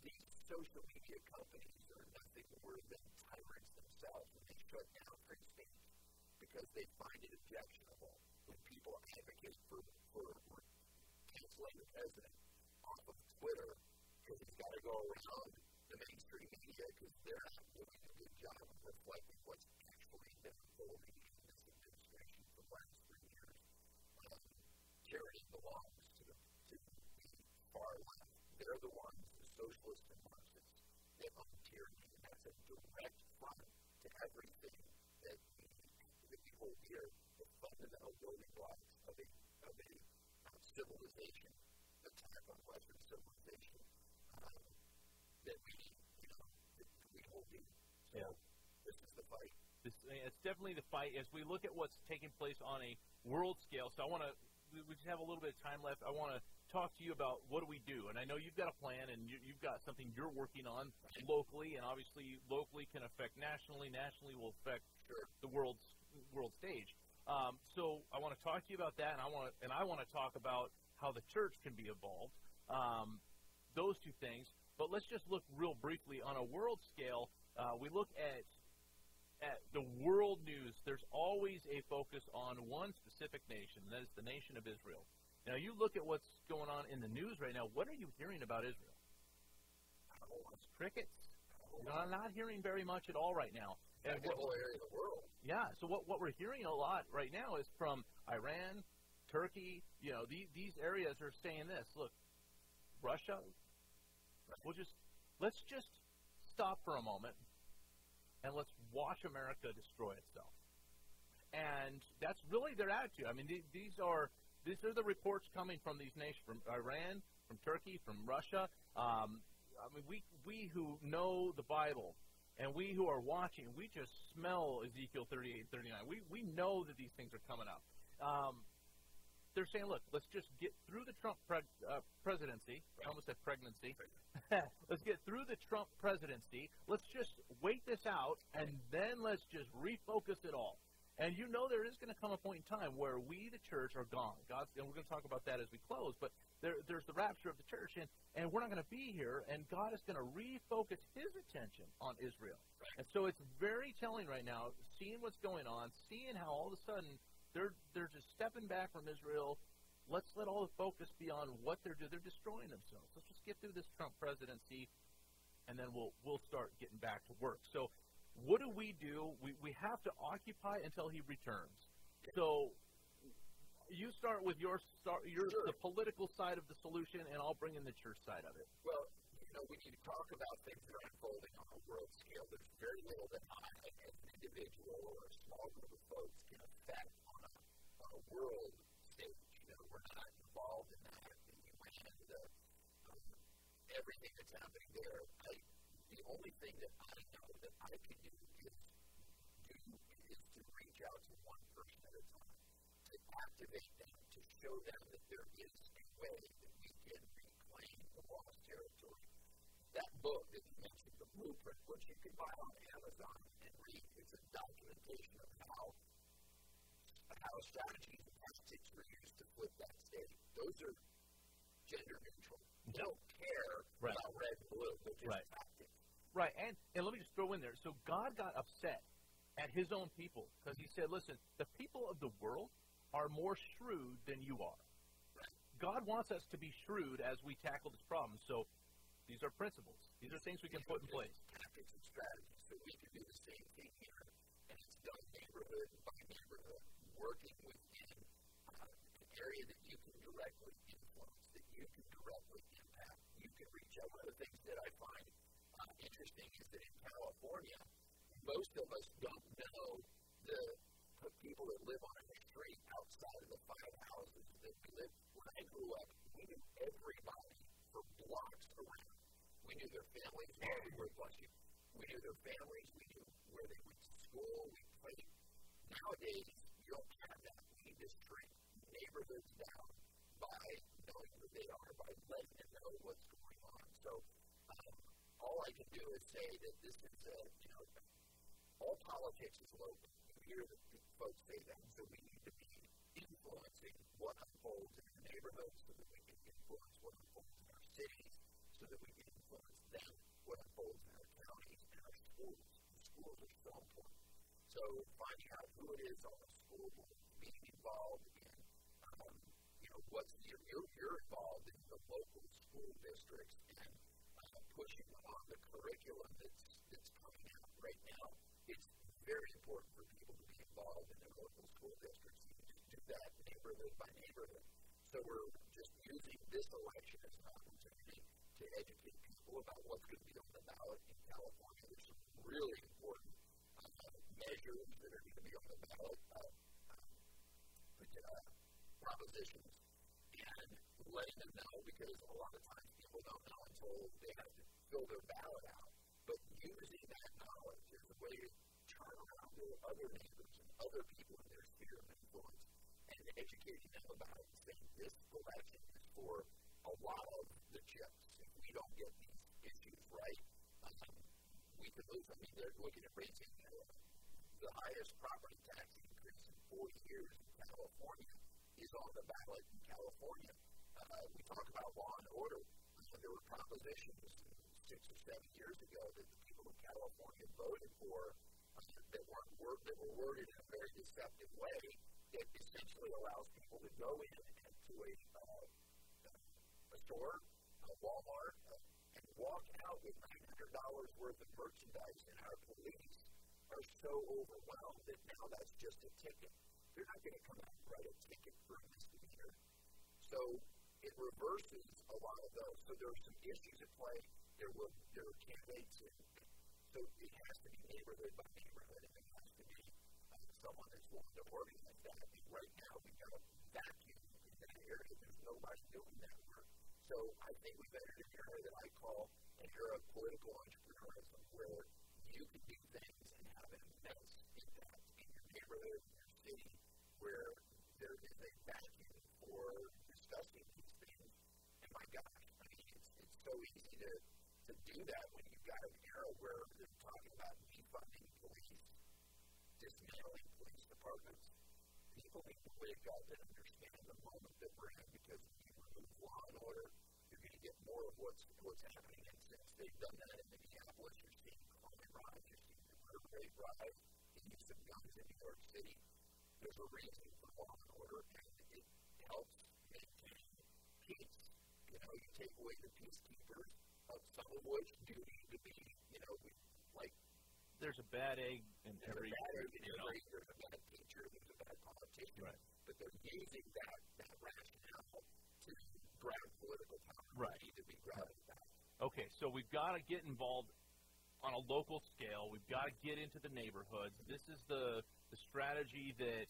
These social media companies are nothing more than tyrants themselves when they shut down free speech. because they find it objectionable when people advocate for, for, for canceling the president off of Twitter because he's got to go around the mainstream media because they're not doing a good job of reflecting what's actually unfolding in this administration for the last three years. Um, tyranny belongs to the, to the far left. They're the ones, the socialists and Marxists, that own tyranny, and that's a direct front to everything that that we hold dear, the fundamental building blocks of a, of a uh, civilization, attack on Western civilization, um, that we, you know, that we hold dear. So Yeah. this is the fight. This, it's definitely the fight as we look at what's taking place on a world scale. So I want to, we just have a little bit of time left. I want to talk to you about what do we do, and I know you've got a plan and you, you've got something you're working on locally, and obviously locally can affect nationally. Nationally will affect Sure. the world's world stage. Um, so I want to talk to you about that, and I want and I want to talk about how the church can be involved. Um, those two things. But let's just look real briefly on a world scale. Uh, we look at at the world news. There's always a focus on one specific nation, and that is the nation of Israel. Now, you look at what's going on in the news right now. What are you hearing about Israel? Crickets. Know, I'm not hearing very much at all right now. And what, whole area of the world. yeah. So what what we're hearing a lot right now is from Iran, Turkey. You know, these these areas are saying this. Look, Russia. We'll just let's just stop for a moment and let's watch America destroy itself. And that's really their attitude. I mean, the- these are these are the reports coming from these nations, from Iran, from Turkey, from Russia. Um, I mean, we we who know the Bible and we who are watching, we just smell Ezekiel 38, 39. We we know that these things are coming up. Um, they're saying, look, let's just get through the Trump pre- uh, presidency. I almost said pregnancy. [laughs] let's get through the Trump presidency. Let's just wait this out, and then let's just refocus it all. And you know there is going to come a point in time where we, the church, are gone. God's, and we're going to talk about that as we close. But there, there's the rapture of the church, and, and we're not going to be here. And God is going to refocus His attention on Israel. And so it's very telling right now, seeing what's going on, seeing how all of a sudden they're they're just stepping back from Israel. Let's let all the focus be on what they're doing. They're destroying themselves. Let's just get through this Trump presidency, and then we'll we'll start getting back to work. So, what do we do? We we have to occupy until he returns. So, you start with your start your Sure. the political side of the solution, and I'll bring in the church side of it. Well, you know, we need to talk about things that are unfolding on a world scale. There's very little that I, as an individual or a small group of folks, can affect on on a world stage. You know, we're not involved in that. The UN, the, um, everything that's happening there. I, the only thing that I know that I can do is do is to reach out to one person at a time, to activate them, to show them that there is a way that we can reclaim the lost territory. That book that you mentioned, The Blueprint, which you can buy on Amazon and read, it's a documentation of how how strategies and tactics were used to flip that state. Those are gender neutral. They don't care Right. about red and blue. They're Right. tactics. Right, and and let me just throw in there. So God got upset at His own people because He said, "Listen, the people of the world are more shrewd than you are. God wants us to be shrewd as we tackle this problem. So these are principles. These are things we can put in place. tactics and strategies. So we can do the same thing here, and it's done neighborhood by neighborhood, working within uh, an area that you can directly influence, that you can directly impact. You can reach out. One of the things that I find uh, interesting is that in California, most of us don't know the the people that live on a street outside of the five houses that we live. When I grew up, we knew everybody for blocks around. We knew their families, where bless you. We knew their families. We knew where they went to school. We played. Nowadays, don't have that. We need to neighborhoods down by knowing who they are, by letting them know what's going on. So, um, all I can do is say that this is a, you know, all politics is local. You hear the folks say that, so we need to be influencing what unfolds in our neighborhoods so that we can influence what unfolds in our cities, so that we can influence them, what unfolds in our counties and our schools. The schools are so important. So finding out who it is on the school board, being involved in, um, you know, what's you're, you're, you're involved in the local school districts and uh, pushing on the curriculum that's that's coming out right now. It's very important for people to be involved in their local school districts. You can do that neighborhood by neighborhood. So we're just using this election as an opportunity to educate people about what's going to be on the ballot in California. There's some really important measures that are going to be on the ballot, uh, uh, propositions, and letting them know because a lot of times people don't know until they have to fill their ballot out. But using that knowledge as a way to turn around to other neighbors and other people in their sphere of influence and educating them about it and saying this election is for a lot of the chips. If we don't get these issues right, um, we could lose. I mean, they're looking at raising uh, the highest property tax increase in 40 years in California is on the ballot in California. Uh, we talk about law and order. Uh, there were propositions six or seven years ago that the people of California voted for uh, that weren't word, that were worded in a very deceptive way that essentially allows people to go in and to a, uh, a store, a Walmart, uh, and walk out with $900 worth of merchandise, and our police are so overwhelmed that now that's just a ticket. They're not going to come out and write a ticket for a misdemeanor. So it reverses a lot of those. So there are some issues at play. There were there are candidates, and so it has to be neighborhood by neighborhood, and it has to be uh, someone that's willing to organize that. And right now we've got a vacuum in that area. There's nobody doing that work. So I think we've entered an era that I call an era of political entrepreneurism, where you can do things an immense impact in your neighborhood, in your city, where there is a vacuum for discussing these things. And my gosh, I mean, it's, it's so easy to, to do that when you've got an era where they're talking about defunding police, dismantling police departments. People need to wake up and understand the moment that we're in because if you remove law and order, you're going to get more of what's what's happening. And since they've done that in Minneapolis, you're seeing crime rise, you're seeing the murder rate rise, the use of guns in New York City. There's a reason for law and order, and it helps maintain peace. You know, you take away the peacekeepers, of some of which do need to be, you know, like there's a bad egg in there's every, a bad egg in know. every, there's a bad teacher, there's a bad politician, Right. but they're using that, that rationale to grab political power. Right. To be grabbing that. Okay, so we've got to get involved on a local scale. We've got to get into the neighborhoods. This is the the strategy that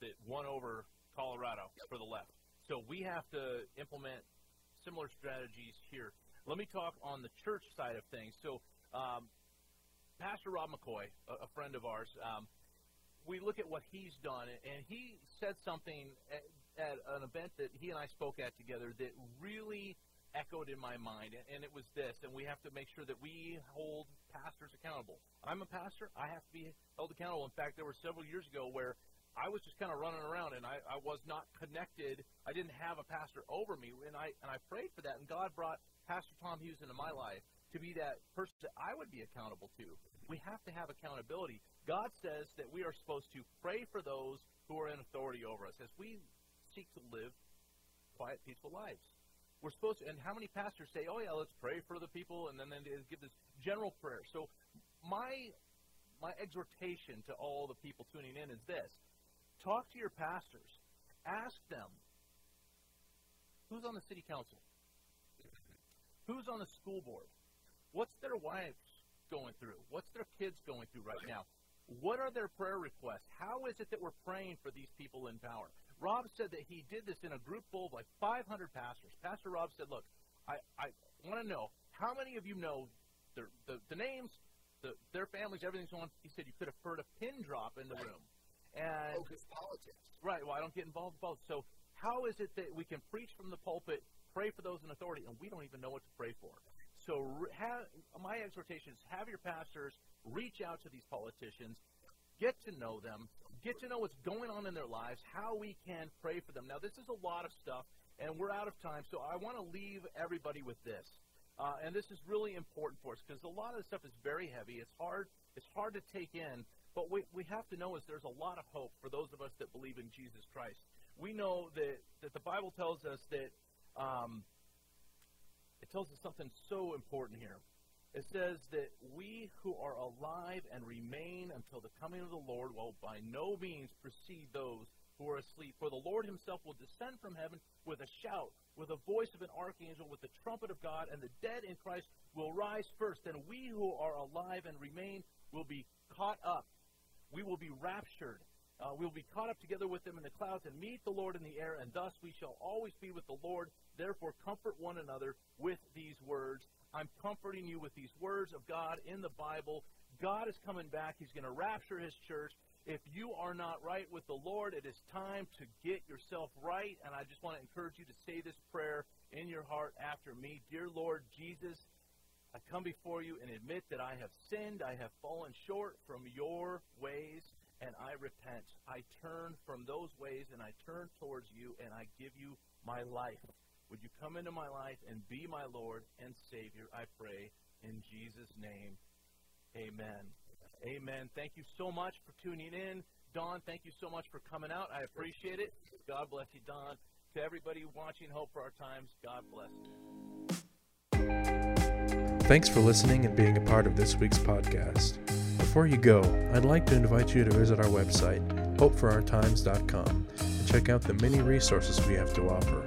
that won over Colorado for the left. So we have to implement similar strategies here. Let me talk on the church side of things. So, um, Pastor Rob McCoy, a, a friend of ours, um, we look at what he's done, and he said something at, at an event that he and I spoke at together that really echoed in my mind, and, it was this, and we have to make sure that we hold pastors accountable. I'm a pastor, I have to be held accountable. In fact, there were several years ago where I was just kind of running around, and I, I was not connected. I didn't have a pastor over me, and I and I prayed for that, and God brought Pastor Tom Hughes into my life to be that person that I would be accountable to. We have to have accountability. God says that we are supposed to pray for those who are in authority over us as we seek to live quiet, peaceful lives. We're supposed to, and how many pastors say, "Oh yeah, let's pray for the people," and then they give this general prayer. So my my exhortation to all the people tuning in is this: talk to your pastors, ask them who's on the city council, who's on the school board, what's their wives going through, what's their kids going through right now, what are their prayer requests, how is it that we're praying for these people in power. Rob said that he did this in a group full of like 500 pastors. Pastor Rob said, "Look, I, I want to know how many of you know the the, the names, the, their families, everything's on. He said you could have heard a pin drop in the Right. room, and Focus politics. Right. Well, I don't get involved in both. So how is it that we can preach from the pulpit, pray for those in authority, and we don't even know what to pray for? So have, my exhortation is have your pastors reach out to these politicians, get to know them, get to know what's going on in their lives, how we can pray for them. Now, this is a lot of stuff, and we're out of time, so I want to leave everybody with this. Uh, and this is really important for us because a lot of the stuff is very heavy. It's hard it's hard to take in. But what we have to know is there's a lot of hope for those of us that believe in Jesus Christ. We know that, that the Bible tells us that um, it tells us something so important here. It says that we who are alive and remain until the coming of the Lord will by no means precede those who are asleep. For the Lord himself will descend from heaven with a shout, with the voice of an archangel, with the trumpet of God, and the dead in Christ will rise first. And we who are alive and remain will be caught up. We will be raptured. Uh, we will be caught up together with them in the clouds and meet the Lord in the air, and thus we shall always be with the Lord. Therefore, comfort one another with these words. I'm comforting you with these words of God in the Bible. God is coming back. He's going to rapture his church. If you are not right with the Lord, it is time to get yourself right. And I just want to encourage you to say this prayer in your heart after me. Dear Lord Jesus, I come before you and admit that I have sinned. I have fallen short from your ways, and I repent. I turn from those ways and I turn towards you, and I give you my life. Would you come into my life and be my Lord and Savior? I pray in Jesus' name. Amen. Amen. Thank you so much for tuning in. Don, thank you so much for coming out. I appreciate it. God bless you, Don. To everybody watching Hope for Our Times, God bless you. Thanks for listening and being a part of this week's podcast. Before you go, I'd like to invite you to visit our website, hopeforourtimes.com, and check out the many resources we have to offer.